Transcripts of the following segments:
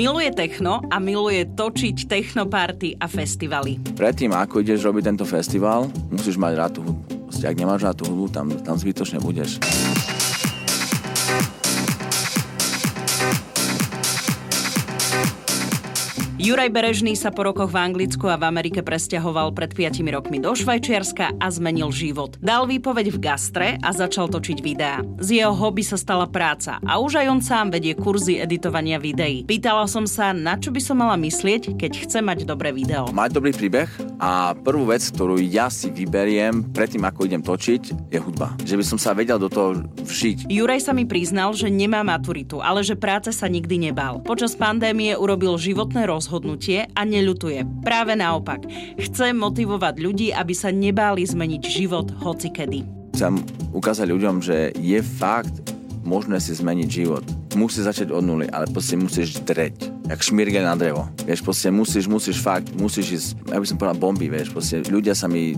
Miluje techno a miluje točiť technoparty a festivaly. Predtým, ako ideš robiť tento festival, musíš mať rád tú hudbu. Ak nemáš rád tú hudbu, tam, tam zbytočne budeš. Juraj Berežný sa po rokoch v Anglicku a v Amerike presťahoval pred 5 rokmi do Švajčiarska a zmenil život. Dal výpoveď v gastre a začal točiť videá. Z jeho hobby sa stala práca a už aj on sám vedie kurzy editovania videí. Pýtala som sa, na čo by som mala myslieť, keď chce mať dobré video. Mať dobrý príbeh a prvú vec, ktorú ja si vyberiem predtým, ako idem točiť, je hudba. Že by som sa vedel do toho všiť. Juraj sa mi priznal, že nemá maturitu, ale že práce sa nikdy nebal. Počas pandémie urobil životné rozhodnutie rozhodnutie a neľutuje. Práve naopak. Chce motivovať ľudí, aby sa nebáli zmeniť život hocikedy. Chcem ukázať ľuďom, že je fakt možné si zmeniť život. Musí začať od nuly, ale proste musíš dreť. Jak šmirge na drevo. Vieš, proste musíš, musíš fakt, musíš ísť, ja by som povedal bomby, vieš, proste ľudia sa mi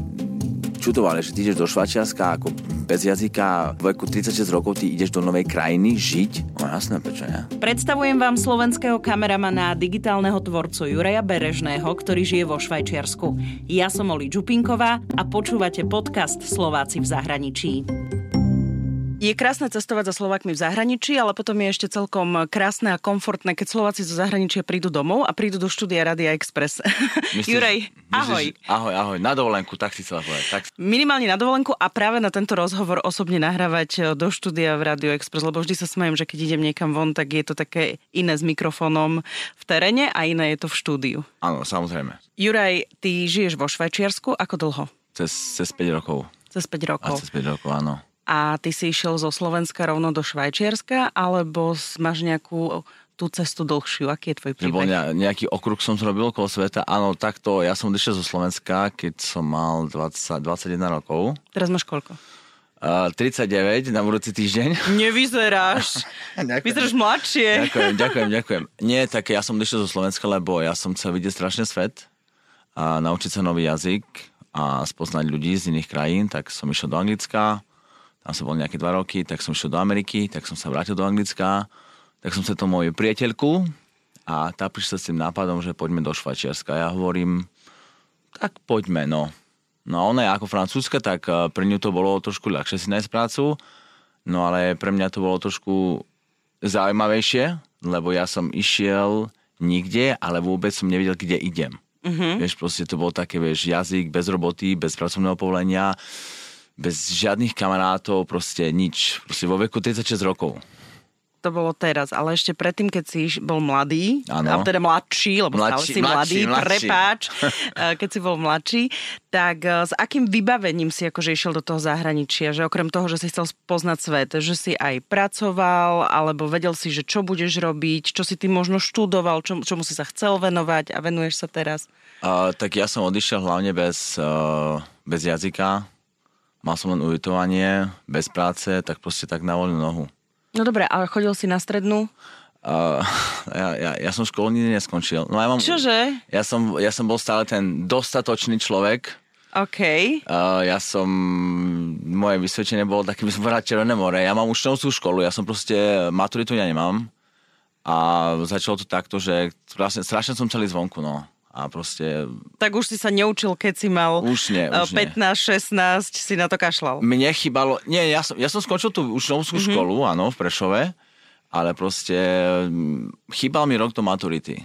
čudovali, že ty ideš do Švačiarska ako bez jazyka, v veku 36 rokov ty ideš do novej krajiny žiť? No jasné, prečo nie? Predstavujem vám slovenského kameramana a digitálneho tvorcu Juraja Berežného, ktorý žije vo Švajčiarsku. Ja som Oli Čupinková a počúvate podcast Slováci v zahraničí. Je krásne cestovať za Slovakmi v zahraničí, ale potom je ešte celkom krásne a komfortné, keď Slováci zo zahraničia prídu domov a prídu do štúdia Radia Express. Myslíš, Jurej, ahoj. Myslíš, ahoj, ahoj. Na dovolenku, tak si chcela povedať. Tak... Minimálne na dovolenku a práve na tento rozhovor osobne nahrávať e, do štúdia v Radio Express, lebo vždy sa smejem, že keď idem niekam von, tak je to také iné s mikrofónom v teréne a iné je to v štúdiu. Áno, samozrejme. Juraj, ty žiješ vo Švajčiarsku, ako dlho? Cez, cez 5 rokov. Cez 5 rokov. A cez 5 rokov, áno. A ty si išiel zo Slovenska rovno do Švajčiarska, alebo máš nejakú tú cestu dlhšiu? Aký je tvoj príbeh? Bol nejaký okruh som zrobil okolo sveta. Áno, takto, ja som odišiel zo Slovenska, keď som mal 20, 21 rokov. Teraz máš koľko? Uh, 39 na budúci týždeň. Nevyzeráš. Vyzeráš mladšie. Ďakujem, ďakujem, ďakujem. Nie, tak ja som odišiel zo Slovenska, lebo ja som chcel vidieť strašne svet a naučiť sa nový jazyk a spoznať ľudí z iných krajín, tak som išiel do Anglicka tam som bol nejaké dva roky, tak som šiel do Ameriky, tak som sa vrátil do Anglicka, tak som sa to moju priateľku a tá prišla s tým nápadom, že poďme do Švajčiarska. Ja hovorím, tak poďme, no. No a ona je ako francúzska, tak eh, pre ňu to bolo trošku ľahšie si nájsť prácu, no ale pre mňa to bolo trošku zaujímavejšie, lebo ja som išiel nikde, ale vôbec som nevedel, kde idem. Mm-hmm. Vieš, proste to bol také, vieš, jazyk bez roboty, bez pracovného povolenia bez žiadnych kamarátov, proste nič. Proste vo veku 36 rokov. To bolo teraz, ale ešte predtým, keď si bol mladý, ano. teda mladší, lebo mladší, stále si mladý, mladší, mladší. prepáč, eh, keď si bol mladší, tak eh, s akým vybavením si akože išiel do toho zahraničia? Že okrem toho, že si chcel poznať svet, že si aj pracoval, alebo vedel si, že čo budeš robiť, čo si ty možno študoval, čo, čomu si sa chcel venovať a venuješ sa teraz? Uh, tak ja som odišiel hlavne bez, uh, bez jazyka, mal som len ubytovanie, bez práce, tak proste tak na voľnú nohu. No dobre, ale chodil si na strednú? Uh, ja, ja, ja som školu nikdy neskončil. No, ja mám, Čože? Ja som, ja som bol stále ten dostatočný človek. OK. Uh, ja som, moje vysvedčenie bolo také, by som povedal Červené more. Ja mám učňovskú školu, ja som proste, maturitu ja nemám. A začalo to takto, že strašne, strašne som celý zvonku, no a proste... Tak už si sa neučil, keď si mal už nie, už 15, nie. 16, si na to kašľal. Mne chýbalo... Nie, ja som, ja som skončil tú učňovskú mm-hmm. školu, áno, v Prešove, ale proste mm, chýbal mi rok do maturity.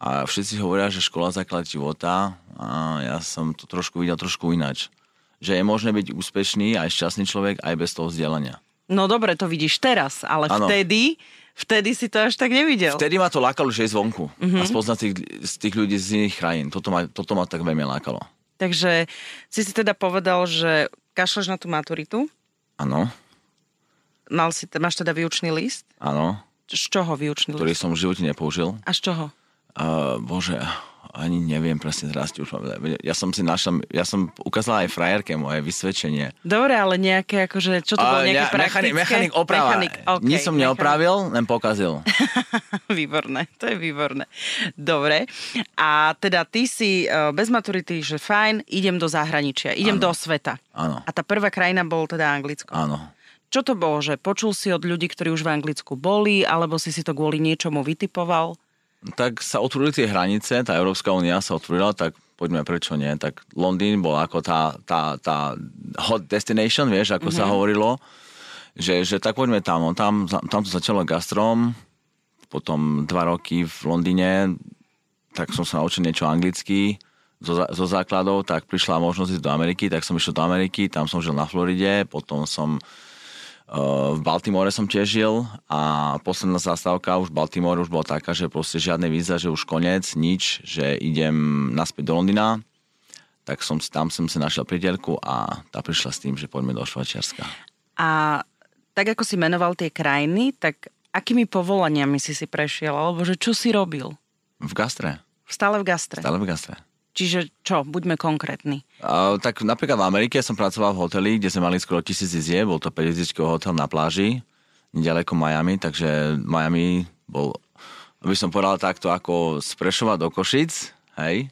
A všetci hovoria, že škola základ života a ja som to trošku videl trošku ináč. Že je možné byť úspešný aj šťastný človek aj bez toho vzdelania. No dobre, to vidíš teraz, ale ano. vtedy Vtedy si to až tak nevidel. Vtedy ma to lákalo, že je zvonku mm-hmm. a spoznať tých, tých ľudí z iných krajín. Toto ma, toto ma tak veľmi lákalo. Takže si si teda povedal, že kašleš na tú maturitu? Áno. Mal si, máš teda výučný list? Áno. Z čoho výučný Ktorý list? som v živote nepoužil. A z čoho? Uh, bože, ani neviem presne teraz už Ja som si našla, ja som ukázala aj frajerke moje vysvedčenie. Dobre, ale nejaké akože, čo to bolo, nejaké ne, praktické? Mechanik, oprava. Mechanik, okay, Nič som mechanik. neopravil, len pokazil. výborné, to je výborné. Dobre, a teda ty si uh, bez maturity, že fajn, idem do zahraničia, idem ano. do sveta. Áno. A tá prvá krajina bol teda Anglicko. Áno. Čo to bolo, že počul si od ľudí, ktorí už v Anglicku boli, alebo si si to kvôli niečomu vytipoval? Tak sa otvorili tie hranice, tá Európska únia sa otvorila, tak poďme prečo nie. Tak Londýn bol ako tá, tá, tá hot destination, vieš, ako mm-hmm. sa mhm. hovorilo, že, že tak poďme tam. No, tam, tam to začalo gastrom, potom dva roky v Londýne, tak som sa naučil niečo anglicky, zo, zo základov, tak prišla možnosť ísť do Ameriky, tak som išiel do Ameriky, tam som žil na Floride, potom som v Baltimore som tiež žil a posledná zastávka už v Baltimore už bola taká, že proste žiadne víza, že už koniec, nič, že idem naspäť do Londýna, tak som, tam som si našiel priateľku a tá prišla s tým, že poďme do Švajčiarska. A tak ako si menoval tie krajiny, tak akými povolaniami si si prešiel, alebo že čo si robil? V gastre. Stále v gastre? Stále v gastre. Čiže čo, buďme konkrétni. Uh, tak napríklad v Amerike som pracoval v hoteli, kde sme mali skoro tisíc izie, bol to 50 hotel na pláži, nedaleko Miami, takže Miami bol, aby som povedal takto, ako z Prešova do Košic, hej.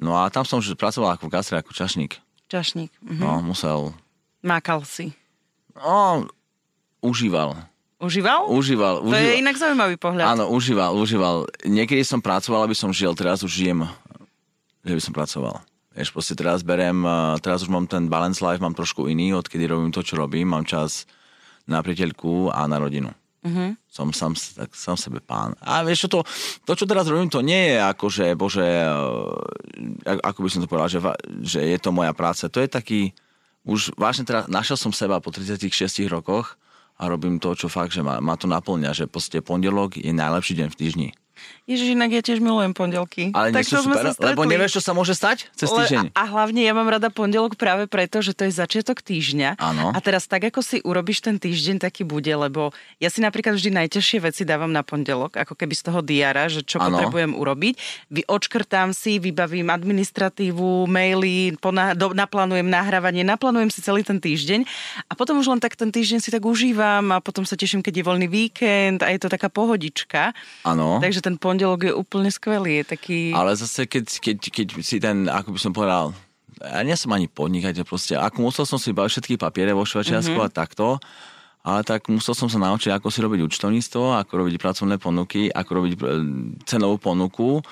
No a tam som už pracoval ako v gastre, ako čašník. Čašník. Mhm. No, musel. Mákal si. No, užíval. Užíval? Užíval. To užíval. je inak zaujímavý pohľad. Áno, užíval, užíval. Niekedy som pracoval, aby som žil, teraz už žijem že by som pracoval. Vieš, proste teraz berem, teraz už mám ten balance life, mám trošku iný, odkedy robím to, čo robím, mám čas na priateľku a na rodinu. Mm-hmm. Som sám, tak, sám sebe pán. A vieš čo, to, to, čo teraz robím, to nie je ako, že, bože, ako by som to povedal, že, že je to moja práca. To je taký, už vážne teraz, našiel som seba po 36 rokoch a robím to, čo fakt, že ma, ma to naplňa, že proste pondelok je najlepší deň v týždni. Ježiš, inak ja tiež milujem pondelky. Ale tak to super, lebo nevieš, čo sa môže stať cez týždeň. A, a hlavne ja mám rada pondelok práve preto, že to je začiatok týždňa. Áno. A teraz tak, ako si urobíš ten týždeň, taký bude, lebo ja si napríklad vždy najťažšie veci dávam na pondelok, ako keby z toho diara, že čo ano. potrebujem urobiť. Vy odškrtám si, vybavím administratívu, maily, pona- do, naplánujem nahrávanie, naplánujem si celý ten týždeň a potom už len tak ten týždeň si tak užívam a potom sa teším, keď je voľný víkend a je to taká pohodička. Áno. Takže ten pondelok je úplne skvelý. Je taký... Ale zase, keď, keď, keď si ten, ako by som povedal, ja nie som ani podnikateľ proste, ako musel som si baviť všetky papiere vo Švajčiarsku mm-hmm. a takto, ale tak musel som sa naučiť, ako si robiť účtovníctvo, ako robiť pracovné ponuky, ako robiť e, cenovú ponuku,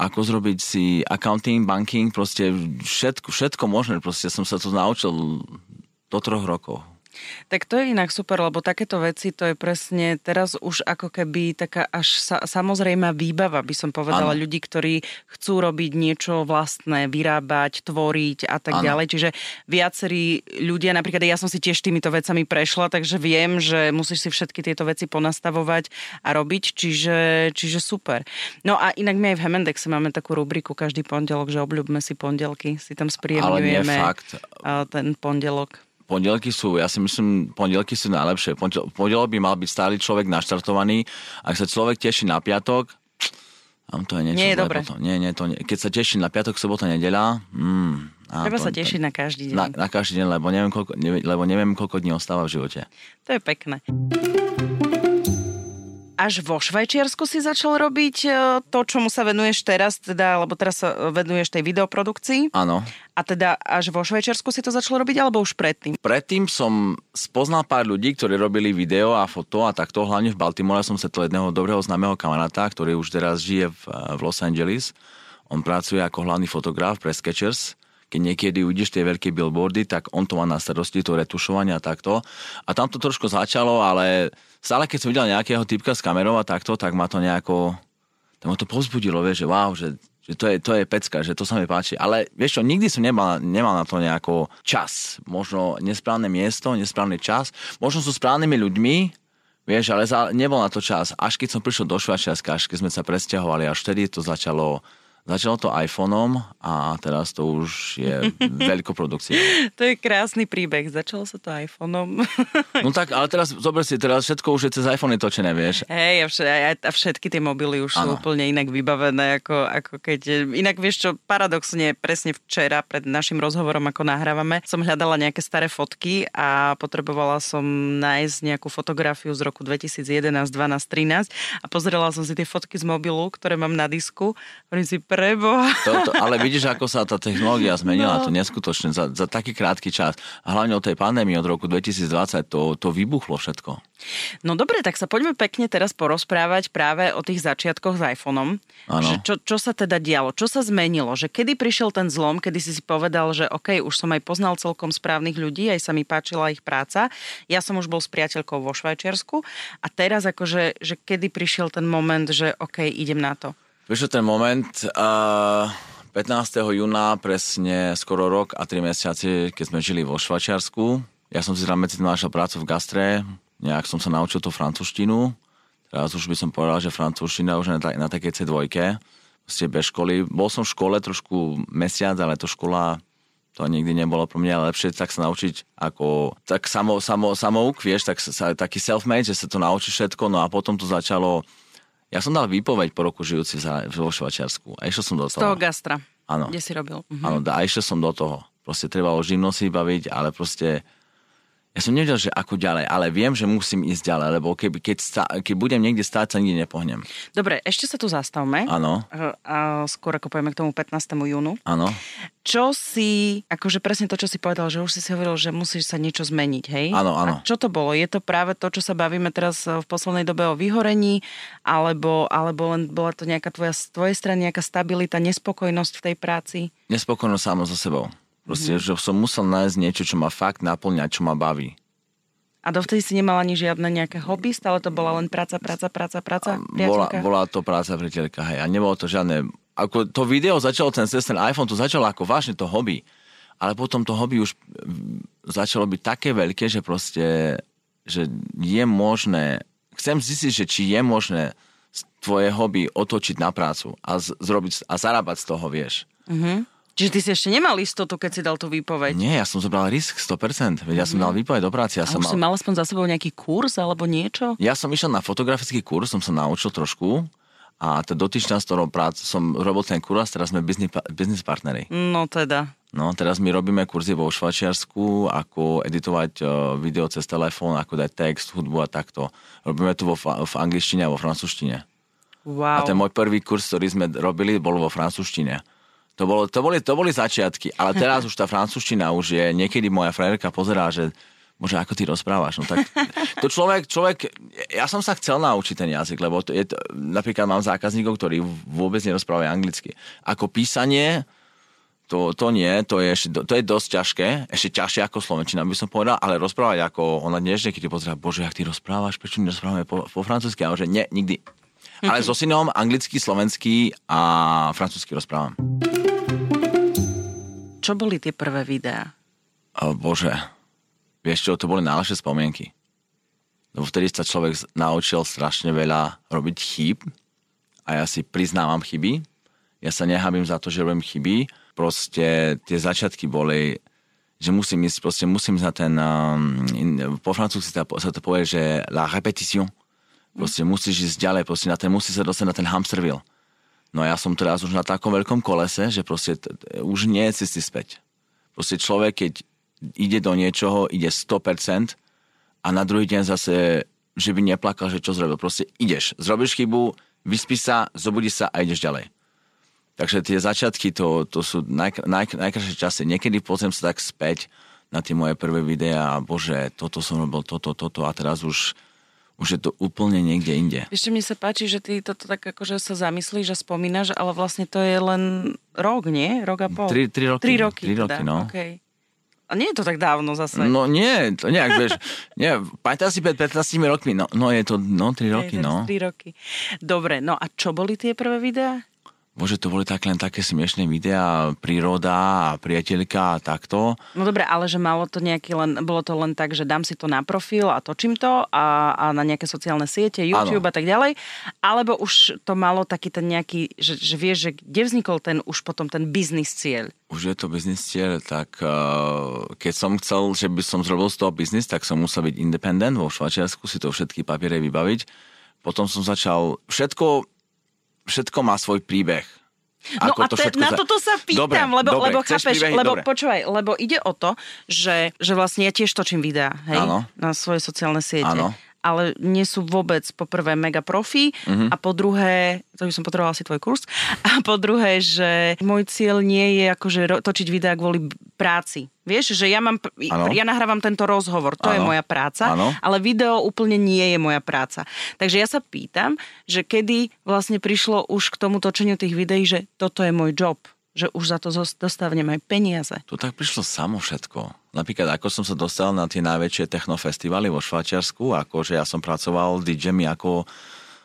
ako zrobiť si accounting, banking, proste všetko, všetko možné, proste som sa to naučil do troch rokov. Tak to je inak super, lebo takéto veci, to je presne teraz už ako keby taká až sa, samozrejme výbava, by som povedala, ano. ľudí, ktorí chcú robiť niečo vlastné, vyrábať, tvoriť a tak ano. ďalej. Čiže viacerí ľudia, napríklad ja som si tiež týmito vecami prešla, takže viem, že musíš si všetky tieto veci ponastavovať a robiť, čiže, čiže super. No a inak my aj v Hemendexe máme takú rubriku každý pondelok, že obľúbme si pondelky, si tam spríjemňujeme fakt. ten pondelok pondelky sú, ja si myslím, pondelky sú najlepšie. Pondelok by mal byť stály človek naštartovaný. Ak sa človek teší na piatok, tam to je niečo nie je dobre. Potom. Nie, nie, to nie. Keď sa teší na piatok, sobota, nedeľa, mm, Treba to, sa tešiť to, na každý deň. Na, na každý deň, lebo neviem, koľko, neviem, lebo neviem, koľko dní ostáva v živote. To je pekné až vo Švajčiarsku si začal robiť e, to, čomu sa venuješ teraz, teda, lebo teraz sa venuješ tej videoprodukcii. Áno. A teda až vo Švajčiarsku si to začal robiť, alebo už predtým? Predtým som spoznal pár ľudí, ktorí robili video a foto a takto, hlavne v Baltimore som to jedného dobrého známeho kamaráta, ktorý už teraz žije v, v Los Angeles. On pracuje ako hlavný fotograf pre Sketchers keď niekedy uvidíš tie veľké billboardy, tak on to má na starosti, to retušovanie a takto. A tam to trošku začalo, ale stále keď som videl nejakého typka s kamerou a takto, tak ma to nejako, tak ma to pozbudilo, vieš, že wow, že že to je, to je pecka, že to sa mi páči. Ale vieš čo, nikdy som nemal, nemal na to nejako čas. Možno nesprávne miesto, nesprávny čas. Možno sú správnymi ľuďmi, vieš, ale za, nebol na to čas. Až keď som prišiel do Švajčiarska, až keď sme sa presťahovali, až vtedy to začalo Začalo to iPhoneom a teraz to už je veľkoprodukcia. to je krásny príbeh. Začalo sa to iPhoneom. no tak, ale teraz, zober si, teraz všetko už je cez iPhone točené, vieš. Hej, a, a všetky tie mobily už ano. sú úplne inak vybavené, ako, ako keď... Inak vieš čo, paradoxne, presne včera pred našim rozhovorom, ako nahrávame, som hľadala nejaké staré fotky a potrebovala som nájsť nejakú fotografiu z roku 2011, 12, 13 a pozrela som si tie fotky z mobilu, ktoré mám na disku. Hovorím si, Preboha. Ale vidíš, ako sa tá technológia zmenila, no. to neskutočne, za, za taký krátky čas. A hlavne o tej pandémii od roku 2020 to, to vybuchlo všetko. No dobre, tak sa poďme pekne teraz porozprávať práve o tých začiatkoch s iPhoneom. Že čo, čo sa teda dialo, čo sa zmenilo, že kedy prišiel ten zlom, kedy si si povedal, že OK, už som aj poznal celkom správnych ľudí, aj sa mi páčila ich práca. Ja som už bol s priateľkou vo Švajčiarsku a teraz akože, že kedy prišiel ten moment, že OK, idem na to. Prišiel ten moment, uh, 15. júna, presne skoro rok a 3 mesiace, keď sme žili vo Švačiarsku. Ja som si tam medzi našiel prácu v gastre, nejak som sa naučil tú francúzštinu. Teraz už by som povedal, že francúzština už na, na takej C2, ste bez školy. Bol som v škole trošku mesiac, ale to škola to nikdy nebolo pro mňa lepšie tak sa naučiť ako tak samo, samo, samouk, vieš, tak sa, taký self-made, že sa to naučí všetko, no a potom to začalo ja som dal výpoveď po roku žijúci vo Švačiarsku a išiel som do toho. Z toho gastra. Áno. Kde si robil. Mhm. Áno, a išiel som do toho. Proste treba o živnosti baviť, ale proste ja som nevedel, že ako ďalej, ale viem, že musím ísť ďalej, lebo keby, keď, stá, keď budem niekde stáť, sa nikde nepohnem. Dobre, ešte sa tu zastavme. Áno. Skôr ako povieme k tomu 15. júnu. Áno. Čo si, akože presne to, čo si povedal, že už si si hovoril, že musíš sa niečo zmeniť, hej? Áno, áno. A čo to bolo? Je to práve to, čo sa bavíme teraz v poslednej dobe o vyhorení, alebo, alebo len bola to nejaká tvoja, z tvojej strany nejaká stabilita, nespokojnosť v tej práci? Nespokojnosť samo so sebou. Proste, mm-hmm. že som musel nájsť niečo, čo ma fakt naplňa, čo ma baví. A dovtedy si nemala ani žiadne nejaké hobby, stále to bola len práca, práca, práca, práca, bola, bola to práca, priateľka, hej. A nebolo to žiadne... Ako to video začalo, ten, ten iPhone, to začalo ako vážne to hobby. Ale potom to hobby už začalo byť také veľké, že proste, že je možné... Chcem zistiť, že či je možné tvoje hobby otočiť na prácu a, z, zrobiť, a zarábať z toho, vieš. Mm-hmm. Čiže ty si ešte nemal istotu, keď si dal tú výpoveď? Nie, ja som zobral risk 100%. Veď ja som dal výpoveď do práce. Ja a som už mal... si mal aspoň za sebou nejaký kurz alebo niečo? Ja som išiel na fotografický kurz, som sa naučil trošku. A tá dotyčná, s ktorou prác som robil ten kurz, teraz sme business, business partnery. No teda. No, teraz my robíme kurzy vo Švačiarsku, ako editovať uh, video cez telefón, ako dať text, hudbu a takto. Robíme to vo, v angličtine a vo francúzštine. Wow. A ten môj prvý kurz, ktorý sme robili, bol vo francúzštine. To, bolo, to, boli, to boli začiatky, ale teraz už tá francúzština už je, niekedy moja frajerka pozerá, že Bože, ako ty rozprávaš? No tak to človek, človek, ja som sa chcel naučiť ten jazyk, lebo to je to, napríklad mám zákazníkov, ktorí vôbec nerozprávajú anglicky. Ako písanie, to, to nie, to je, ešte, to je dosť ťažké, ešte ťažšie ako slovenčina by som povedal, ale rozprávať ako ona dnešne, keď pozerá, bože, ak ty rozprávaš, prečo nerozprávame po, po francúzsky? A že nie, nikdy. Ale so synom anglicky, slovenský a francúzsky rozprávam. Čo boli tie prvé videá? O bože, vieš čo, to boli najlepšie spomienky. Lebo vtedy sa človek naučil strašne veľa robiť chýb a ja si priznávam chyby. Ja sa nehábim za to, že robím chyby. Proste tie začiatky boli, že musím ísť, proste musím na ten, um, po francúzsky sa, sa to povie, že la repetition. Proste musíš ísť ďalej, proste na ten, musíš sa dostať na ten hamster wheel. No ja som teraz už na takom veľkom kolese, že proste t- už nie je cesty späť. Proste človek, keď ide do niečoho, ide 100% a na druhý deň zase, že by neplakal, že čo zrobil. Proste ideš, zrobíš chybu, vyspí sa, zobudíš sa a ideš ďalej. Takže tie začiatky, to, to sú naj, naj, najkrajšie časy. Niekedy pozriem sa tak späť na tie moje prvé videá a bože, toto som robil, toto, toto a teraz už už je to úplne niekde inde. Ešte mne sa páči, že ty toto tak akože sa zamyslíš a spomínaš, ale vlastne to je len rok, nie? Rok a pol? Tri, tri roky. Tri roky, tri roky teda. no. Okay. A nie je to tak dávno zase. No nie, to nejak, vieš, nie, pamätám si pred 15 rokmi, no, no je to, no, 3 roky, no. 3 roky. Dobre, no a čo boli tie prvé videá? Bože, to boli tak len také smiešné videá, príroda a priateľka a takto. No dobre, ale že malo to nejaký len, bolo to len tak, že dám si to na profil a točím to a, a na nejaké sociálne siete, YouTube ano. a tak ďalej, alebo už to malo taký ten nejaký, že, že vieš, že kde vznikol ten už potom ten biznis cieľ? Už je to biznis cieľ, tak uh, keď som chcel, že by som zrobil z toho biznis, tak som musel byť independent vo Švačiarsku, si to všetky papiere vybaviť. Potom som začal všetko všetko má svoj príbeh. No Ako a te, to na toto sa pýtam, dobre, lebo, dobre, lebo chápeš, príbehy, lebo dobre. počúvaj, lebo ide o to, že, že vlastne ja tiež točím videá, hej, ano. na svoje sociálne siete. Ano. ale nie sú vôbec po prvé mega profi mm-hmm. a po druhé, to by som potrebovala si tvoj kurz, a po druhé, že môj cieľ nie je akože točiť videá kvôli práci. Vieš, že ja, mám, ja nahrávam tento rozhovor, to ano. je moja práca, ano. ale video úplne nie je moja práca. Takže ja sa pýtam, že kedy vlastne prišlo už k tomu točeniu tých videí, že toto je môj job že už za to dostávnem aj peniaze. To tak prišlo samo všetko. Napríklad, ako som sa dostal na tie najväčšie technofestivaly vo Švajčiarsku, ako že ja som pracoval DJmi ako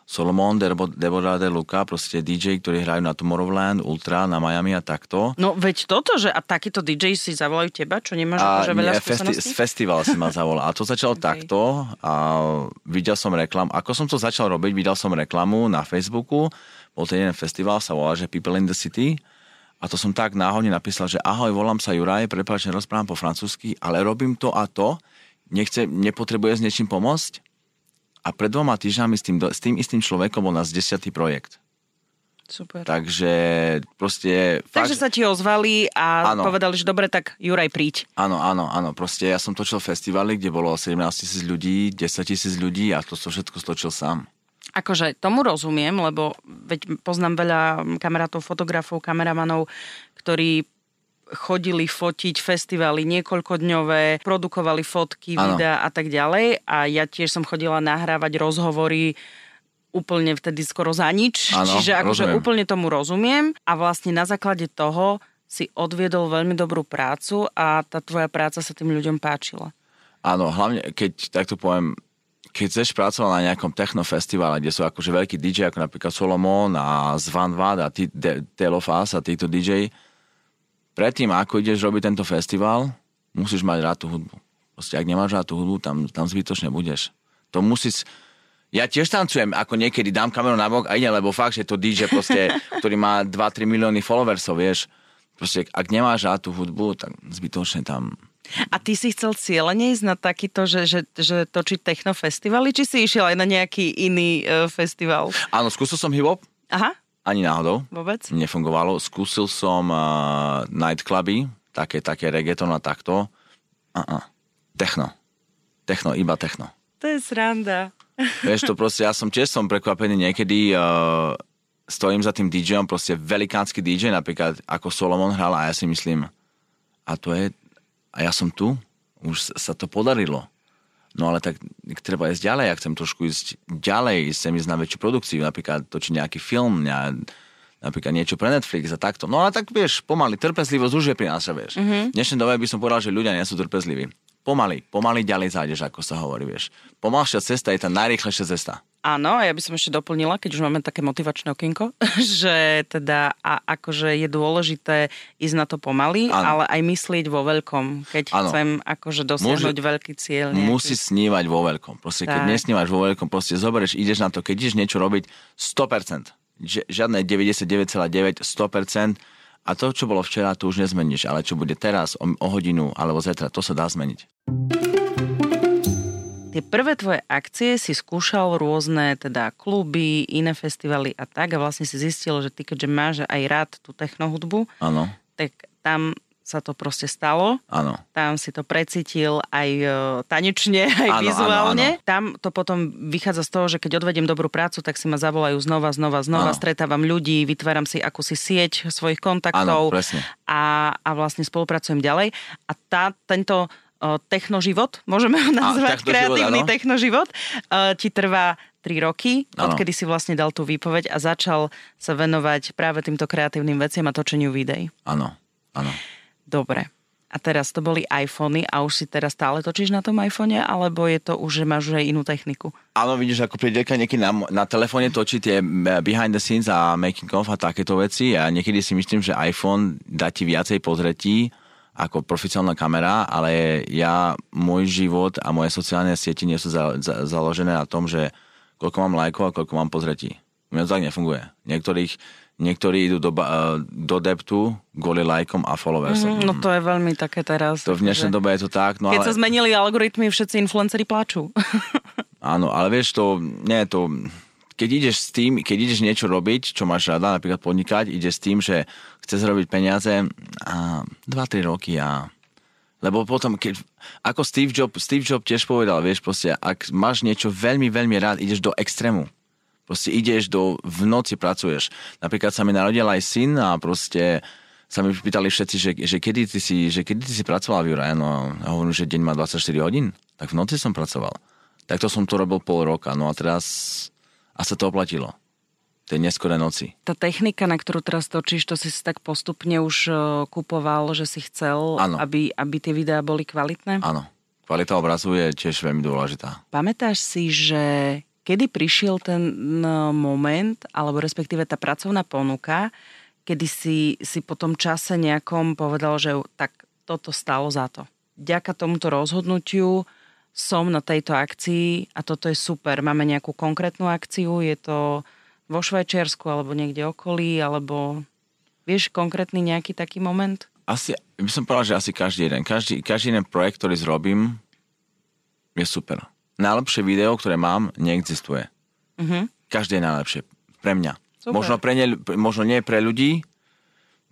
Solomon, Deborah de Luca, proste DJ, ktorí hrajú na Tomorrowland, Ultra, na Miami a takto. No veď toto, že a takýto DJ si zavolajú teba, čo nemáš a akože veľa nie, festi- festival si ma zavolal. A to začalo okay. takto a videl som reklam. Ako som to začal robiť, videl som reklamu na Facebooku, bol to jeden festival, sa volá, že People in the City a to som tak náhodne napísal, že ahoj, volám sa Juraj, prepáč, rozprávam po francúzsky, ale robím to a to, nechce, nepotrebuje s niečím pomôcť. A pred dvoma týždňami s tým, s tým istým človekom bol nás desiatý projekt. Super. Takže proste... Takže fakt... sa ti ozvali a ano. povedali, že dobre, tak Juraj, príď. Áno, áno, áno. Proste ja som točil festivaly, kde bolo 17 tisíc ľudí, 10 tisíc ľudí a to som všetko stočil sám. Akože tomu rozumiem, lebo veď poznám veľa kamarátov, fotografov, kameramanov, ktorí chodili fotiť festivaly niekoľkodňové, produkovali fotky, ano. videa a tak ďalej. A ja tiež som chodila nahrávať rozhovory úplne vtedy skoro za nič. Ano, Čiže akože úplne tomu rozumiem. A vlastne na základe toho si odviedol veľmi dobrú prácu a tá tvoja práca sa tým ľuďom páčila. Áno, hlavne keď takto poviem, keď chceš pracovať na nejakom technofestivale, kde sú akože veľkí DJ, ako napríklad Solomon a Zvan Vad a tí, de, Telofas a títo DJ, predtým, ako ideš robiť tento festival, musíš mať rád tú hudbu. Proste, ak nemáš rád tú hudbu, tam, tam zbytočne budeš. To musíš... Ja tiež tancujem, ako niekedy dám kameru na bok a idem, lebo fakt, že to DJ, proste, ktorý má 2-3 milióny followersov, vieš. Proste, ak nemáš rád tú hudbu, tak zbytočne tam a ty si chcel cieľene ísť na takýto, že, že, že točiť technofestivaly, či si išiel aj na nejaký iný uh, festival? Áno, skúsil som hip-hop. Aha. Ani náhodou. Vôbec? Nefungovalo. Skúsil som uh, nightcluby, také, také reggaeton a takto. Uh-uh. Techno. Techno, iba techno. To je sranda. Vieš to proste, ja som tiež som prekvapený niekedy, uh, stojím za tým DJom, proste velikánsky DJ, napríklad ako Solomon hral a ja si myslím, a to je, a ja som tu, už sa to podarilo. No ale tak treba ísť ďalej, ja chcem trošku ísť ďalej, chcem ísť na väčšiu produkciu, napríklad točiť nejaký film, ne, napríklad niečo pre Netflix a takto. No ale tak vieš, pomaly, trpezlivosť už je pri nás, vieš. Mm-hmm. V dnešnej dobe by som povedal, že ľudia nie sú trpezliví. Pomaly, pomaly ďalej zájdeš, ako sa hovorí, vieš. Pomalšia cesta je tá najrýchlejšia cesta. Áno, a ja by som ešte doplnila, keď už máme také motivačné okienko, že teda a akože je dôležité ísť na to pomaly, ano. ale aj myslieť vo veľkom, keď ano. chcem akože dosiahnuť Môže, veľký cieľ. Nejaký. Musí snívať vo veľkom. Proste, tak. keď nesnívaš vo veľkom, proste zoberieš, ideš na to, keď ideš niečo robiť 100%. Žiadne 99,9, 100%. A to, čo bolo včera, to už nezmeníš, ale čo bude teraz, o, o hodinu alebo zajtra, to sa dá zmeniť tie prvé tvoje akcie si skúšal rôzne teda kluby, iné festivaly a tak a vlastne si zistil, že ty keďže máš aj rád tú technohudbu, ano. tak tam sa to proste stalo. Áno. Tam si to precítil aj e, tanečne, aj ano, vizuálne. Ano, ano. Tam to potom vychádza z toho, že keď odvediem dobrú prácu, tak si ma zavolajú znova, znova, znova, ano. stretávam ľudí, vytváram si akúsi sieť svojich kontaktov presne. a, a vlastne spolupracujem ďalej. A tá, tento technoživot, môžeme ho nazvať, a, kreatívny život, technoživot, ti trvá 3 roky, ano. odkedy si vlastne dal tú výpoveď a začal sa venovať práve týmto kreatívnym veciam a točeniu videí. Áno, áno. Dobre. A teraz to boli iPhony a už si teraz stále točíš na tom iPhone, alebo je to už, že máš už aj inú techniku? Áno, vidíš, ako príde niekedy na, na telefóne točí tie behind the scenes a making of a takéto veci a niekedy si myslím, že iPhone dá ti viacej pozretí, ako profesionálna kamera, ale ja, môj život a moje sociálne siete nie sú za, za, založené na tom, že koľko mám lajkov a koľko mám pozretí. U mňa to tak nefunguje. Niektorých, niektorí idú do, do deptu kvôli lajkom a followersom. Mm, no to je veľmi také teraz. To v dnešnej že... dobe je to tak. No Keď ale... sa zmenili algoritmy, všetci influenceri pláču. Áno, ale vieš, to nie je to keď ideš s tým, keď ideš niečo robiť, čo máš rada, napríklad podnikať, ideš s tým, že chceš robiť peniaze a 2-3 roky a Lebo potom, keď, ako Steve Jobs, Steve Jobs tiež povedal, vieš, proste, ak máš niečo veľmi, veľmi rád, ideš do extrému. Proste ideš do, v noci pracuješ. Napríklad sa mi narodil aj syn a proste sa mi pýtali všetci, že, že, kedy, ty si, že kedy ty si pracoval Juraj, no a hovorím, že deň má 24 hodín, tak v noci som pracoval. Takto som to robil pol roka, no a teraz a sa to oplatilo tej neskoré noci. Tá technika, na ktorú teraz točíš, to si si tak postupne už uh, kupoval, že si chcel, aby, aby tie videá boli kvalitné? Áno. Kvalita obrazu je tiež veľmi dôležitá. Pamätáš si, že kedy prišiel ten moment, alebo respektíve tá pracovná ponuka, kedy si, si po tom čase nejakom povedal, že tak toto stalo za to. Ďaka tomuto rozhodnutiu som na tejto akcii a toto je super. Máme nejakú konkrétnu akciu, je to vo Švajčiarsku alebo niekde okolí, alebo vieš konkrétny nejaký taký moment? Asi, by som povedal, že asi každý jeden. Každý, každý jeden projekt, ktorý zrobím, je super. Najlepšie video, ktoré mám, neexistuje. Uh-huh. Každé je najlepšie. Pre mňa. Super. Možno, pre ne, možno nie pre ľudí,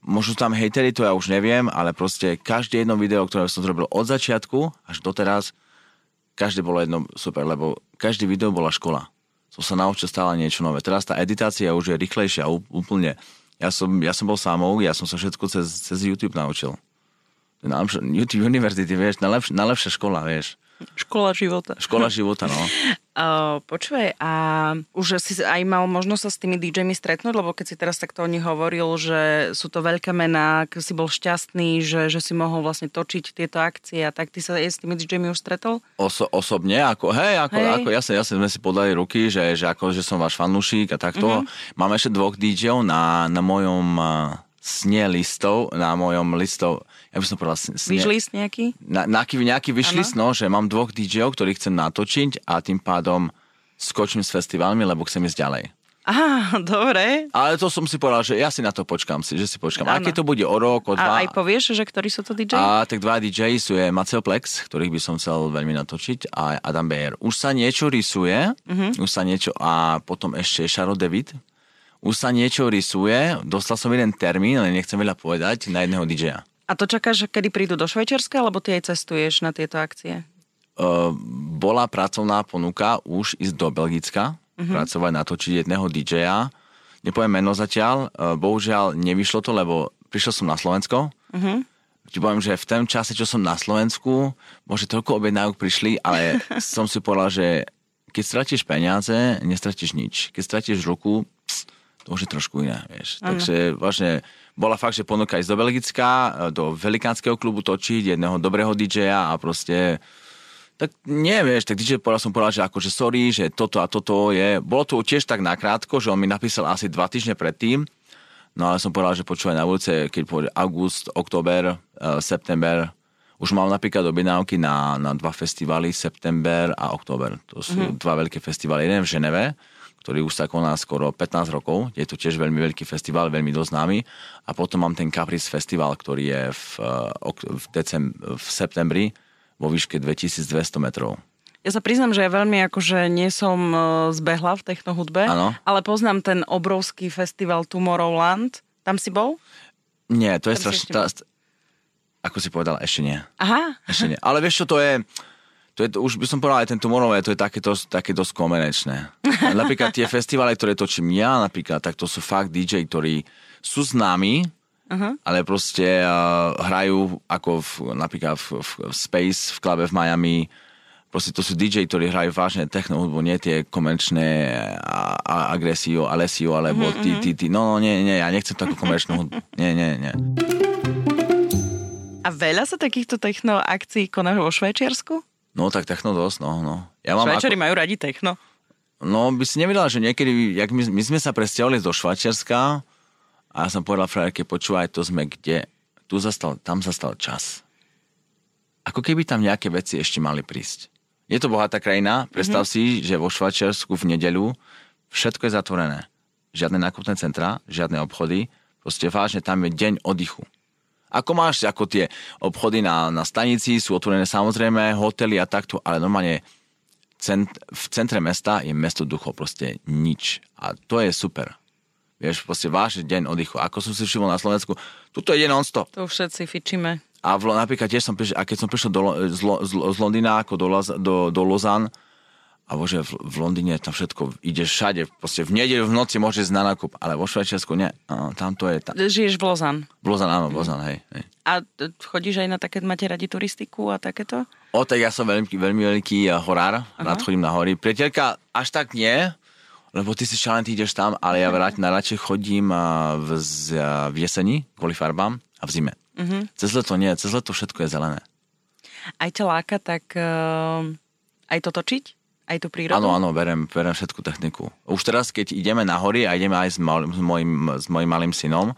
možno tam hejteri, to ja už neviem, ale proste každé jedno video, ktoré som zrobil od začiatku až doteraz, každé bolo jedno super, lebo každý video bola škola som sa naučil stále niečo nové. Teraz tá editácia už je rýchlejšia úplne. Ja som, ja som bol samou, ja som sa všetko cez, cez YouTube naučil. YouTube University, vieš, najlepš, najlepšia škola, vieš. Škola života. Škola života, no. Uh, počúvaj, a už si aj mal možnosť sa s tými DJmi stretnúť, lebo keď si teraz takto o nich hovoril, že sú to veľké mená, si bol šťastný, že, že si mohol vlastne točiť tieto akcie a tak ty sa aj s tými DJmi už stretol? Oso, osobne, ako, hej, ako, hej. ako jasne, jasne sme si podali ruky, že, že ako, že som váš fanúšik a takto. Uh-huh. Mám ešte dvoch DJov na, na mojom sne listov, na mojom listov ja by som povedal... Sne, Vyšlist nejaký? Na, nejaký, nejaký vyšlist, no, že mám dvoch DJov, ktorých chcem natočiť a tým pádom skočím s festivalmi, lebo chcem ísť ďalej. Aha, dobre. Ale to som si povedal, že ja si na to počkám, si, že si počkám. Ano. Aké to bude o rok, o dva. A aj povieš, že ktorí sú to DJ? A tak dva DJ sú je Maceo Plex, ktorých by som chcel veľmi natočiť a Adam Beyer. Už sa niečo rysuje, uh-huh. už sa niečo a potom ešte Charlotte David. Už sa niečo rysuje, dostal som jeden termín, ale nechcem veľa povedať, na jedného DJ-a. A to čakáš, kedy prídu do Švajčiarska, alebo ty aj cestuješ na tieto akcie? Uh, bola pracovná ponuka už ísť do Belgicka, uh-huh. pracovať, natočiť jedného DJ-a. Nepoviem meno zatiaľ, uh, bohužiaľ nevyšlo to, lebo prišiel som na Slovensko. Uh-huh. Ti poviem, že v tom čase, čo som na Slovensku, možno toľko objednávok prišli, ale som si povedal, že keď stratíš peniaze, nestratíš nič. Keď stratíš ruku, to už je trošku iné, vieš. Uh-huh. Takže vlastne bola fakt, že ponuka ísť do Belgická, do velikánskeho klubu točiť, jedného dobrého DJ-a a proste tak nie, vieš, tak DJ povedal som povedal, že akože sorry, že toto a toto je. Bolo to tiež tak nakrátko, že on mi napísal asi dva týždne predtým, no ale som povedal, že počúvaj na ulice, keď povede august, október, uh, september, už mám napríklad objednávky na, na dva festivaly, september a október. To sú mm-hmm. dva veľké festivaly. Jeden v Ženeve, ktorý už sa koná skoro 15 rokov. Je to tiež veľmi veľký festival, veľmi dosť známy. A potom mám ten Caprice Festival, ktorý je v, eh, v, decem, v septembri vo výške 2200 metrov. Ja sa priznam, že ja veľmi akože nie som eh, zbehla v technohudbe, ano. ale poznám ten obrovský festival Tomorrowland. Tam si bol? Nie, to je strašne... Ako si povedal, ešte nie. Aha. Ešte nie. Ale vieš čo, to je to je, už by som povedal, aj ten Tomorrowland, to je také, to, také dosť komerečné. napríklad tie festivály, ktoré točím ja, napríklad, tak to sú fakt DJ, ktorí sú známi, uh-huh. ale proste uh, hrajú ako v, napríklad v, v, Space, v klube v Miami, proste to sú DJ, ktorí hrajú vážne techno hudbu, nie tie komerčné a, a agresio, alesio, alebo uh-huh, tí, tí, tí, no, no, nie, nie, ja nechcem takú komerčnú hudbu. Nie, nie, nie. A veľa sa takýchto techno akcií koná vo Švajčiarsku? No tak techno dosť, no. no. Ja mám Švajčari ako... majú radi techno. No by si nevedela, že niekedy, jak my, my sme sa presťahovali do Švajčiarska a ja som povedal frajerke, počúvaj, to sme kde, tu zastal, tam zastal čas. Ako keby tam nejaké veci ešte mali prísť. Je to bohatá krajina, predstav mm-hmm. si, že vo Švajčiarsku v nedeľu všetko je zatvorené. Žiadne nákupné centra, žiadne obchody, proste vážne tam je deň oddychu. Ako máš ako tie obchody na, na stanici, sú otvorené samozrejme, hotely a takto, ale normálne cent, v centre mesta je mesto duchov, proste nič. A to je super. Vieš, proste váš deň oddychu. Ako som si všimol na Slovensku, tuto je non-stop. To všetci fičíme. A v, napríklad tiež som prišiel, a keď som prišiel do, z, z, z Londýna ako do, do, do Lozan, a bože, v, Londýne tam všetko ide všade, proste v nedeľu v noci môžeš ísť na nákup, ale vo Švajčiarsku nie, no, tam to je... Tam. Žiješ v Lozan? V Lozan, áno, v Lozan, hej, hej. A chodíš aj na také, máte radi turistiku a takéto? O, tak ja som veľmi, veľmi veľký horár, Aha. rád chodím na hory. Priateľka, až tak nie, lebo ty si šalen, ty ideš tam, ale ja rád najradšej chodím v, v jeseni kvôli farbám a v zime. Uh-huh. Cez leto nie, cez leto všetko je zelené. Aj ťa láka tak uh, aj to točiť? Aj tú prírodu? Áno, áno, berem, berem všetku techniku. Už teraz, keď ideme na hory a ideme aj s, mal, s, mojim, s mojim malým synom,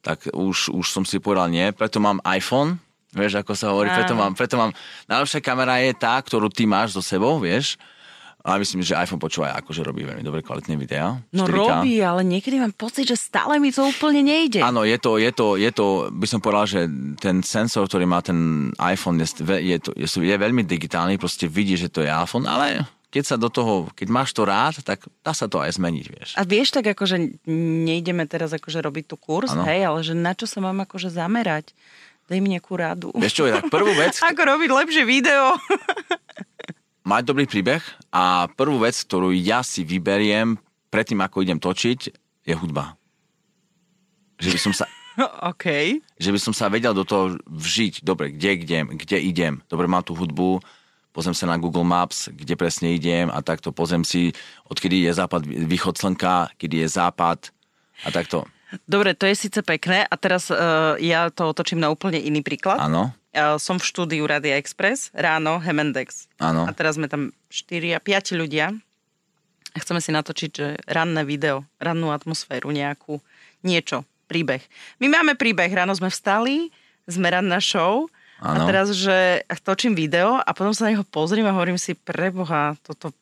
tak už, už som si povedal nie, preto mám iPhone, vieš, ako sa hovorí, preto mám, preto mám, najlepšia kamera je tá, ktorú ty máš so sebou, vieš, a myslím, že iPhone počúva akože robí veľmi dobre kvalitné videá. No 4K. robí, ale niekedy mám pocit, že stále mi to úplne nejde. Áno, je to, je to, je to, by som povedal, že ten sensor, ktorý má ten iPhone, je, je, to, je, je veľmi digitálny, proste vidí, že to je iPhone, ale keď sa do toho, keď máš to rád, tak dá sa to aj zmeniť, vieš. A vieš tak akože nejdeme teraz akože robiť tu kurz, ano. hej, ale že na čo sa mám akože zamerať? Daj mi nejakú radu. Vieš čo, tak prvú vec... Ako robiť lepšie video. mať dobrý príbeh a prvú vec, ktorú ja si vyberiem predtým, ako idem točiť, je hudba. Že by som sa... OK. Že by som sa vedel do toho vžiť. Dobre, kde, kde, kde idem. Dobre, mám tú hudbu, pozriem sa na Google Maps, kde presne idem a takto pozriem si, odkedy je západ, východ slnka, kedy je západ a takto. Dobre, to je síce pekné a teraz uh, ja to otočím na úplne iný príklad. Áno. Uh, som v štúdiu Radia Express, ráno Hemendex. Áno. A teraz sme tam 4 a 5 ľudia a chceme si natočiť že ranné video, rannú atmosféru nejakú, niečo, príbeh. My máme príbeh, ráno sme vstali, sme ranná show Ano. A teraz, že točím video a potom sa na neho pozriem a hovorím si, preboha, toto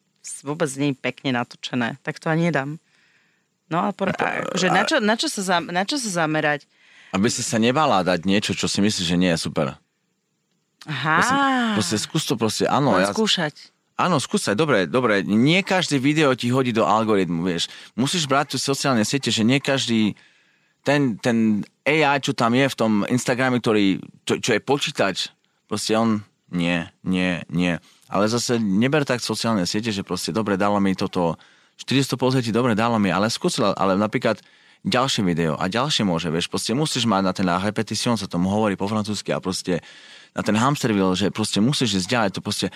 vôbec nie je pekne natočené, tak to ani nedám. No a, por- a že na, čo, na, čo sa za, na čo sa zamerať? Aby si sa nebala dať niečo, čo si myslíš, že nie je super. Aha. Proste, proste skús to proste, áno. ja, skúšať. Áno, skúsať, dobre, dobre. Nie každé video ti hodí do algoritmu, vieš. Musíš brať tu sociálne siete, že nie každý ten, ten AI, čo tam je v tom Instagrame, ktorý, čo, čo je počítač, proste on, nie, nie, nie. Ale zase neber tak sociálne siete, že proste dobre, dalo mi toto 400 pozretí, dobre, dalo mi, ale skúsil, ale napríklad ďalšie video a ďalšie môže, vieš, proste musíš mať na ten la repetition, sa tomu hovorí po francúzsky a proste na ten hamster wheel, že proste musíš ísť ďalej, to proste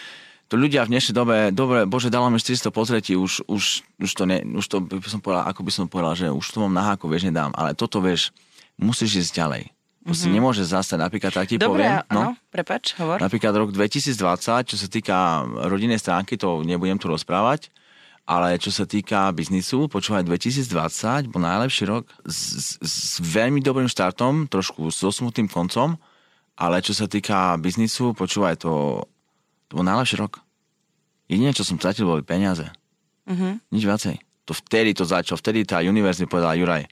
to ľudia v dnešnej dobe, dobre, bože, dalo mi 400 pozretí, už, už, už to, ne, už to by som povedal, ako by som povedal, že už to mám na háku, vieš, nedám, ale toto, vieš, musíš ísť ďalej. Mm-hmm. nemôže zase, napríklad tak ti Dobre, poviem. No, prepač, hovor. Napríklad rok 2020, čo sa týka rodinnej stránky, to nebudem tu rozprávať, ale čo sa týka biznisu, počúvaj, 2020 bol najlepší rok s, s veľmi dobrým štartom, trošku s osmutným koncom, ale čo sa týka biznisu, počúvaj, to to bol najlepší rok. Jediné, čo som stratil, boli peniaze. Uh-huh. Nič viacej. To vtedy to začalo, vtedy tá univerzita povedala Juraj,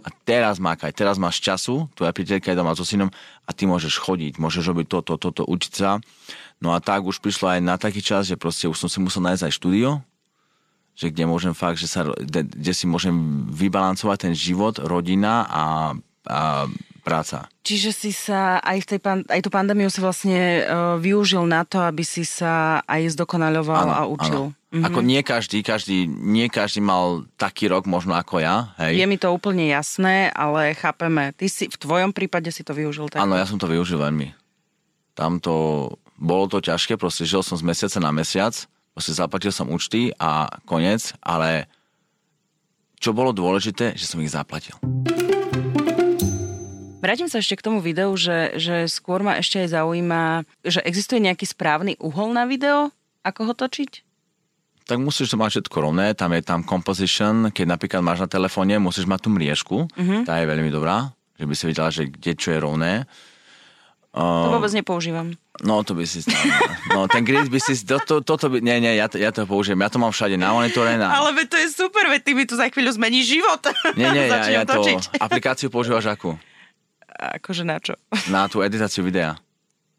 a teraz mákaj, teraz máš času, tvoja priateľka je doma so synom a ty môžeš chodiť, môžeš robiť toto, toto, učiť sa. No a tak už prišlo aj na taký čas, že proste už som si musel nájsť aj štúdio, že kde môžem fakt, že sa, kde, kde si môžem vybalancovať ten život, rodina a, a práca. Čiže si sa aj, v tej pan, aj tú pandémiu si vlastne uh, využil na to, aby si sa aj zdokonaľoval ano, a učil. Ano. Mm-hmm. Ako nie každý, každý, nie každý mal taký rok možno ako ja. Hej. Je mi to úplne jasné, ale chápeme. Ty si, v tvojom prípade si to využil tak? Áno, ja som to využil veľmi. Tam to, bolo to ťažké, proste žil som z mesiaca na mesiac, proste zaplatil som účty a koniec, ale čo bolo dôležité, že som ich zaplatil. Vrátim sa ešte k tomu videu, že, že skôr ma ešte aj zaujíma, že existuje nejaký správny uhol na video, ako ho točiť? Tak musíš to mať všetko rovné, tam je tam composition, keď napríklad máš na telefóne, musíš mať tú mriežku, uh-huh. tá je veľmi dobrá, že by si vedela, že kde čo je rovné. Uh, to vôbec nepoužívam. No, to by si stál. No, ten grid by si... To, to, toto by... Nie, nie, ja to, ja to použijem. Ja to mám všade na monitore. Na... Ale to je super, veď ty mi tu za chvíľu zmeníš život. Nie, nie, ja, ja to... Aplikáciu používaš akú? Akože na čo? Na tú editáciu videa.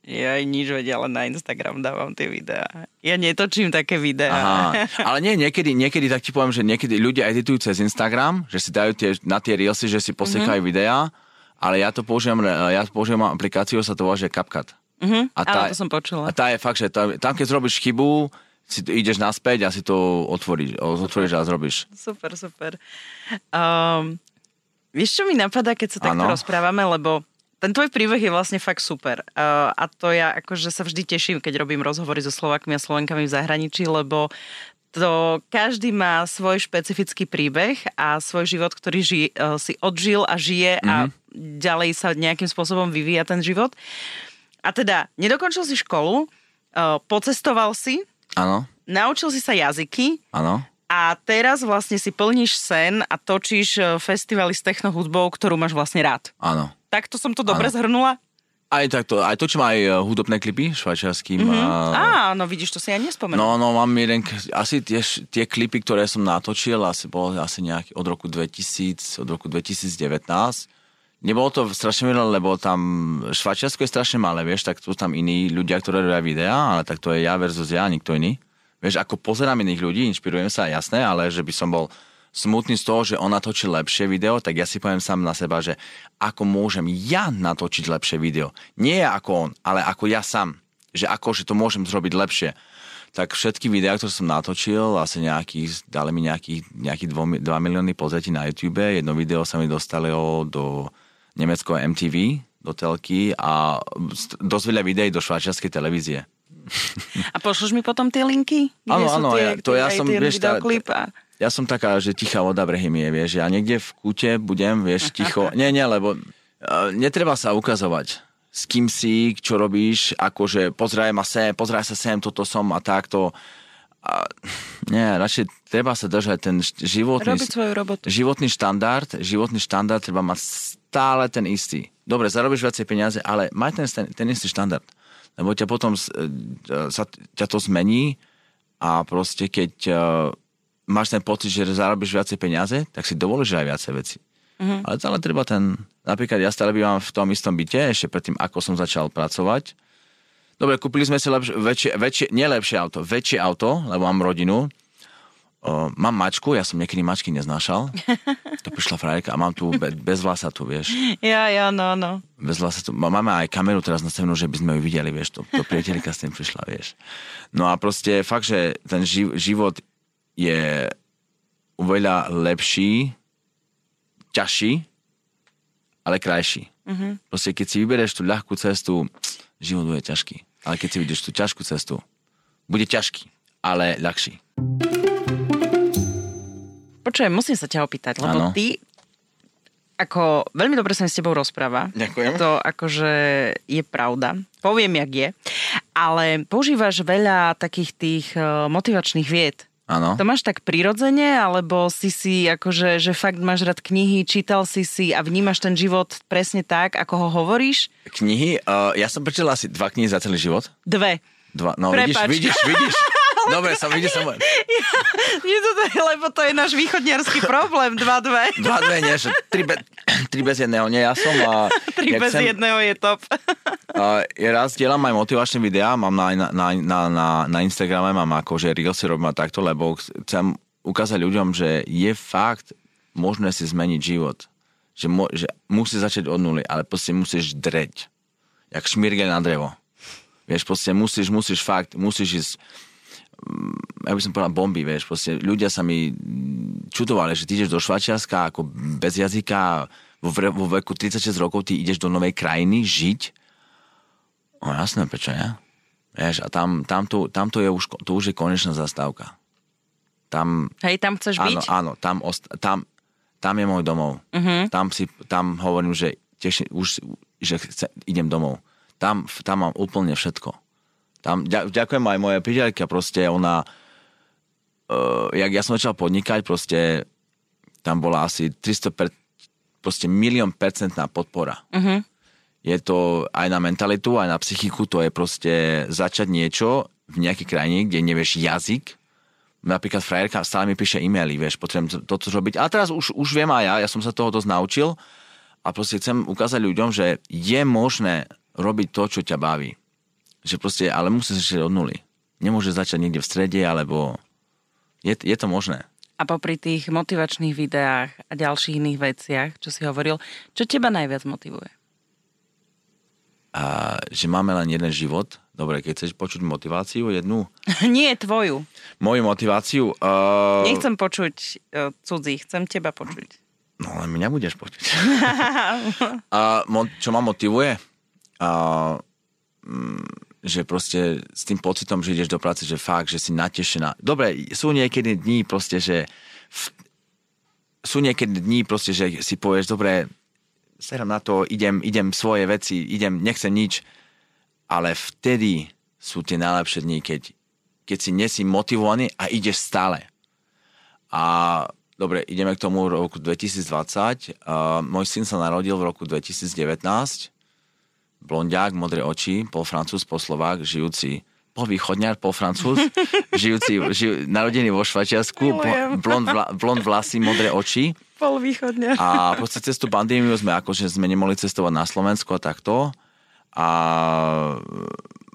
Ja aj nič vedia, ale na Instagram dávam tie videá. Ja netočím také videá. Aha. Ale nie, niekedy, niekedy tak ti poviem, že niekedy ľudia editujú cez Instagram, že si dajú tie, na tie reelsy, že si posekajú mm-hmm. videá ale ja to používam, ja používam aplikáciu, sa to volá, že CapCut. Uh-huh, a tá, to som počula. A tá je fakt, že tá, tam keď zrobíš chybu, si ideš naspäť a si to otvoríš, otvoríš a zrobíš. Super, super. Um, vieš, čo mi napadá, keď sa takto ano. rozprávame, lebo ten tvoj príbeh je vlastne fakt super. Uh, a to ja akože sa vždy teším, keď robím rozhovory so Slovakmi a Slovenkami v zahraničí, lebo to každý má svoj špecifický príbeh a svoj život, ktorý ži, uh, si odžil a žije mm-hmm. a mhm. ďalej sa nejakým spôsobom vyvíja ten život. A teda, nedokončil si školu, uh, pocestoval si, Áno. naučil si sa jazyky, Áno. A teraz vlastne si plníš sen a točíš uh, festivaly s technohudbou, ktorú máš vlastne rád. Áno. Tak to som to dobre ano. zhrnula? Aj takto, aj točím aj eh, hudobné klipy švajčiarským. Mm-hmm. A... Á, no vidíš, to si ja nespomenul. No, no, mám jeden, asi tie, tie klipy, ktoré som natočil, asi bolo asi nejaký od roku 2000, od roku 2019. Nebolo to strašne milé, lebo tam Švajčiarsko je strašne malé, vieš, tak sú tam iní ľudia, ktorí robia videá, ale tak to je ja versus ja, nikto iný. Vieš, ako pozerám iných ľudí, inšpirujem sa, jasné, ale že by som bol smutný z toho, že on natočí lepšie video, tak ja si poviem sám na seba, že ako môžem ja natočiť lepšie video. Nie ako on, ale ako ja sám. Že ako, že to môžem zrobiť lepšie. Tak všetky videá, ktoré som natočil, asi nejakých, dali mi nejakých, nejakých 2, 2 milióny pozretí na YouTube. Jedno video sa mi dostalo do nemeckého MTV, do telky a dosť veľa videí do švajčiarskej televízie. A pošleš mi potom tie linky? Áno, áno, ja, to ja som, vieš, tá, ja som taká, že tichá voda brehymie, vieš, ja niekde v kúte budem, vieš, ticho. Nie, nie, lebo uh, netreba sa ukazovať s kým si, čo robíš, akože pozraj ma sem, pozraj sa sem, toto som a takto. A, nie, radšej treba sa držať ten životný, životný štandard, životný štandard treba mať stále ten istý. Dobre, zarobíš viacej peniaze, ale maj ten, ten, ten istý štandard. Lebo ťa potom e, sa, ťa to zmení a proste keď uh, máš ten pocit, že zarobíš viacej peniaze, tak si dovolíš aj viacej veci. Mm-hmm. Ale stále treba ten... Napríklad ja stále bývam v tom istom byte, ešte predtým, ako som začal pracovať. Dobre, kúpili sme si lepšie, väčšie, väčšie, nie lepšie auto, väčšie auto, lebo mám rodinu. O, mám mačku, ja som niekedy mačky neznášal. To prišla frajerka a mám tu be, bez vlasa tu, vieš. Ja, ja, no, no. Bez vlasa tu. Máme aj kameru teraz nastavenú, že by sme ju videli, vieš. To, to priateľka s tým prišla, vieš. No a proste fakt, že ten život je oveľa lepší, ťažší, ale krajší. Mm-hmm. Proste keď si vyberieš tú ľahkú cestu, život bude ťažký. Ale keď si vidíš tú ťažkú cestu, bude ťažký, ale ľahší. Počujem, musím sa ťa opýtať, lebo ano. ty ako veľmi dobre sa mi s tebou rozpráva. Ďakujem. To akože je pravda. Poviem, jak je. Ale používaš veľa takých tých eh, motivačných vied. Áno. To máš tak prirodzene, alebo si si akože, že fakt máš rád knihy, čítal si si a vnímaš ten život presne tak, ako ho hovoríš? Knihy? Uh, ja som prečítal asi dva knihy za celý život. Dve. Dva, no Prepač. vidíš, vidíš, vidíš. Dobre, som videl som... Ja, nie to, lebo to je náš východniarský problém, dva dve. Dva dve, nie, že tri, be, tri bez jedného, nie, ja som... A, tri bez chcem, jedného je top. A, ja raz dielam aj motivačné videá, mám na, na, na, na, na Instagrame, mám akože Reelsy robím a takto, lebo chcem ukázať ľuďom, že je fakt možné si zmeniť život. Že, mo, že musí začať od nuly, ale proste musíš dreť. Jak šmirgel na drevo. Vieš, proste musíš, musíš fakt, musíš ísť ja by som povedal bomby, vieš, proste ľudia sa mi čudovali, že ty ideš do Švačiarska ako bez jazyka, vo, veku 36 rokov ty ideš do novej krajiny žiť. No jasné, prečo nie? Vieš, a tam, tam, to, tam to, je už, to už je konečná zastávka. Tam, Hej, tam chceš áno, byť? Áno, tam, tam, tam je môj domov. Uh-huh. Tam, si, tam hovorím, že, teším, už, že chce, idem domov. Tam, tam mám úplne všetko. Tam, ďakujem aj moje priateľka, proste ona, uh, jak ja som začal podnikať, proste tam bola asi 300, per, proste milión percentná podpora. Uh-huh. Je to aj na mentalitu, aj na psychiku, to je proste začať niečo v nejakej krajine, kde nevieš jazyk, napríklad frajerka stále mi píše e-maily, vieš, potrebujem toto robiť. A teraz už, už viem aj ja, ja som sa toho dosť naučil a proste chcem ukázať ľuďom, že je možné robiť to, čo ťa baví. Že proste, ale musí začať od nuly. Nemôže začať niekde v strede, alebo je, je to možné. a popri tých motivačných videách a ďalších iných veciach, čo si hovoril, čo teba najviac motivuje? A, že máme len jeden život. Dobre, keď chceš počuť motiváciu jednu? Nie, tvoju. Moju motiváciu? Uh... Nechcem počuť uh, cudzí, chcem teba počuť. No, ale mňa budeš počuť. a, mo, čo ma motivuje? Mm, že proste s tým pocitom, že ideš do práce, že fakt, že si natešená. Dobre, sú niekedy dní proste, že v, sú niekedy dní proste, že si povieš, dobre, serám na to, idem, idem svoje veci, idem, nechcem nič, ale vtedy sú tie najlepšie dní, keď, keď si nesi motivovaný a ideš stále. A dobre, ideme k tomu roku 2020. Uh, môj syn sa narodil v roku 2019 blondiák, modré oči, pol francúz, pol slovák, žijúci pol východňar, pol francúz, žijúci, žij, narodený vo Švajčiarsku, blond, vla, blond vlasy, modré oči. Pol východňar. A proste cez tú pandémiu sme akože sme nemohli cestovať na Slovensku a takto. A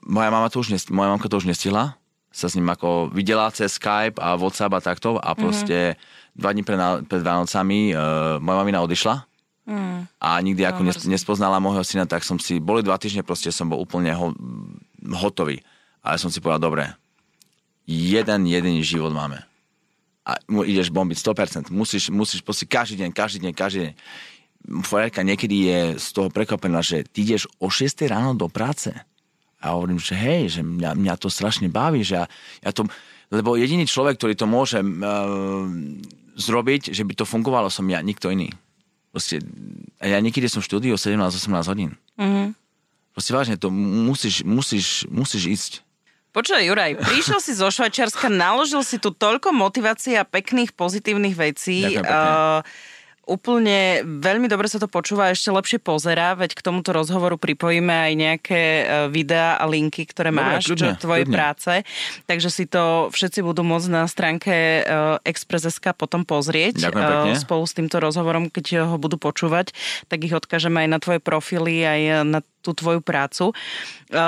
moja mama to už, moja mamka to už nestihla sa s ním ako videla cez Skype a WhatsApp a takto a proste mm-hmm. dva dní pred, pred Vánocami uh, moja mamina odišla Mm. A nikdy ako no, nespoznala môjho syna, tak som si, boli dva týždne, proste som bol úplne ho, hotový. Ale som si povedal, dobre, jeden jediný život máme. A ideš bombiť 100%. Musíš, musíš proste každý deň, každý deň, každý deň. Frajerka niekedy je z toho prekvapená, že ty ideš o 6 ráno do práce. A hovorím, že hej, že mňa, mňa to strašne baví, že ja, ja to, lebo jediný človek, ktorý to môže uh, zrobiť, že by to fungovalo, som ja, nikto iný. Proste, ja niekedy som v štúdiu 17-18 hodín. Mm-hmm. Proste vážne, to musíš, musíš, musíš ísť. Počúvaj, Juraj, prišiel si zo Švajčiarska, naložil si tu toľko motivácií a pekných, pozitívnych vecí. Ďakujem pekne. Uh, úplne veľmi dobre sa to počúva, ešte lepšie pozerá, veď k tomuto rozhovoru pripojíme aj nejaké e, videá a linky, ktoré dobre, máš, kľudne, čo tvoje práce. Takže si to všetci budú môcť na stránke e, Express.sk potom pozrieť. E, Spolu s týmto rozhovorom, keď ho budú počúvať, tak ich odkážeme aj na tvoje profily, aj na tú tvoju prácu.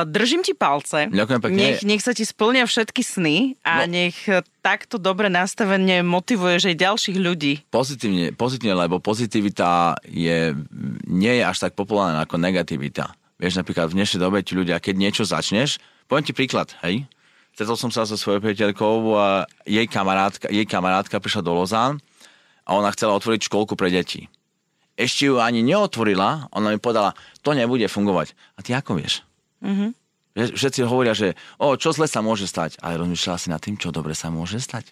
Držím ti palce. Ďakujem pekne. Nech, nech sa ti splnia všetky sny a no. nech takto dobre nastavenie motivuješ aj ďalších ľudí. Pozitívne, pozitívne, lebo pozitivita je, nie je až tak populárna ako negativita. Vieš, napríklad v dnešnej dobe ti ľudia, keď niečo začneš, poviem ti príklad, hej, stretol som sa so svojou priateľkou a jej kamarátka, jej kamarátka prišla do Lozán a ona chcela otvoriť školku pre deti ešte ju ani neotvorila, ona mi povedala, to nebude fungovať. A ty ako vieš? Mm-hmm. Všetci hovoria, že o, čo zle sa môže stať, ale rozmýšľala si nad tým, čo dobre sa môže stať.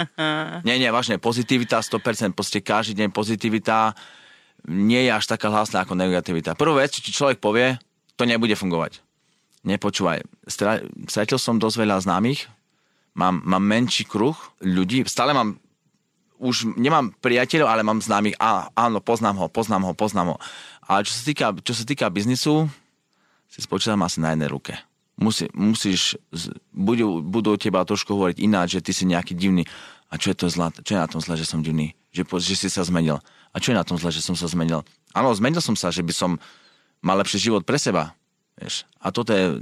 nie, nie, vážne, pozitivita 100%, proste každý deň pozitivita nie je až taká hlasná ako negativita. Prvú vec, čo ti človek povie, to nebude fungovať. Nepočúvaj, stretol som dosť veľa známych, mám, mám menší kruh ľudí, stále mám už nemám priateľov, ale mám známych, á, áno, poznám ho, poznám ho, poznám ho. Ale čo sa týka, čo sa týka biznisu, si spočítam asi na jednej ruke. Musí, musíš, budú, budú teba trošku hovoriť ináč, že ty si nejaký divný. A čo je to zlé? Čo je na tom zle, že som divný? Že, že si sa zmenil. A čo je na tom zle, že som sa zmenil? Áno, zmenil som sa, že by som mal lepší život pre seba. Vieš. A toto je,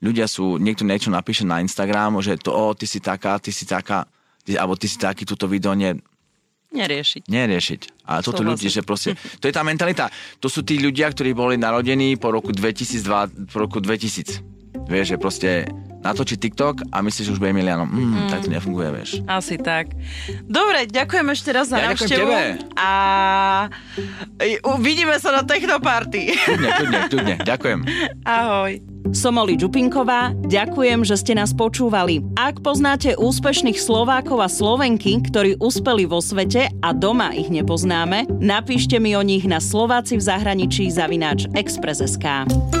ľudia sú, niekto niečo napíše na Instagram, že to, o, ty si taká, ty si taká, ty, alebo ty si taký, túto video nie, Neriešiť. Neriešiť. A toto ľudí, že proste, to je tá mentalita. To sú tí ľudia, ktorí boli narodení po roku 2002, po roku 2000. Vieš, že proste natočí TikTok a myslíš, že už bude miliónom. Mm, mm. Tak to nefunguje, vieš. Asi tak. Dobre, ďakujem ešte raz za ja návštevu. A uvidíme sa na Technoparty. Kľudne, kľudne, kľudne. Ďakujem. Ahoj. Som Oli Čupinková, ďakujem, že ste nás počúvali. Ak poznáte úspešných Slovákov a Slovenky, ktorí uspeli vo svete a doma ich nepoznáme, napíšte mi o nich na Slováci v zahraničí zavináč Express.sk.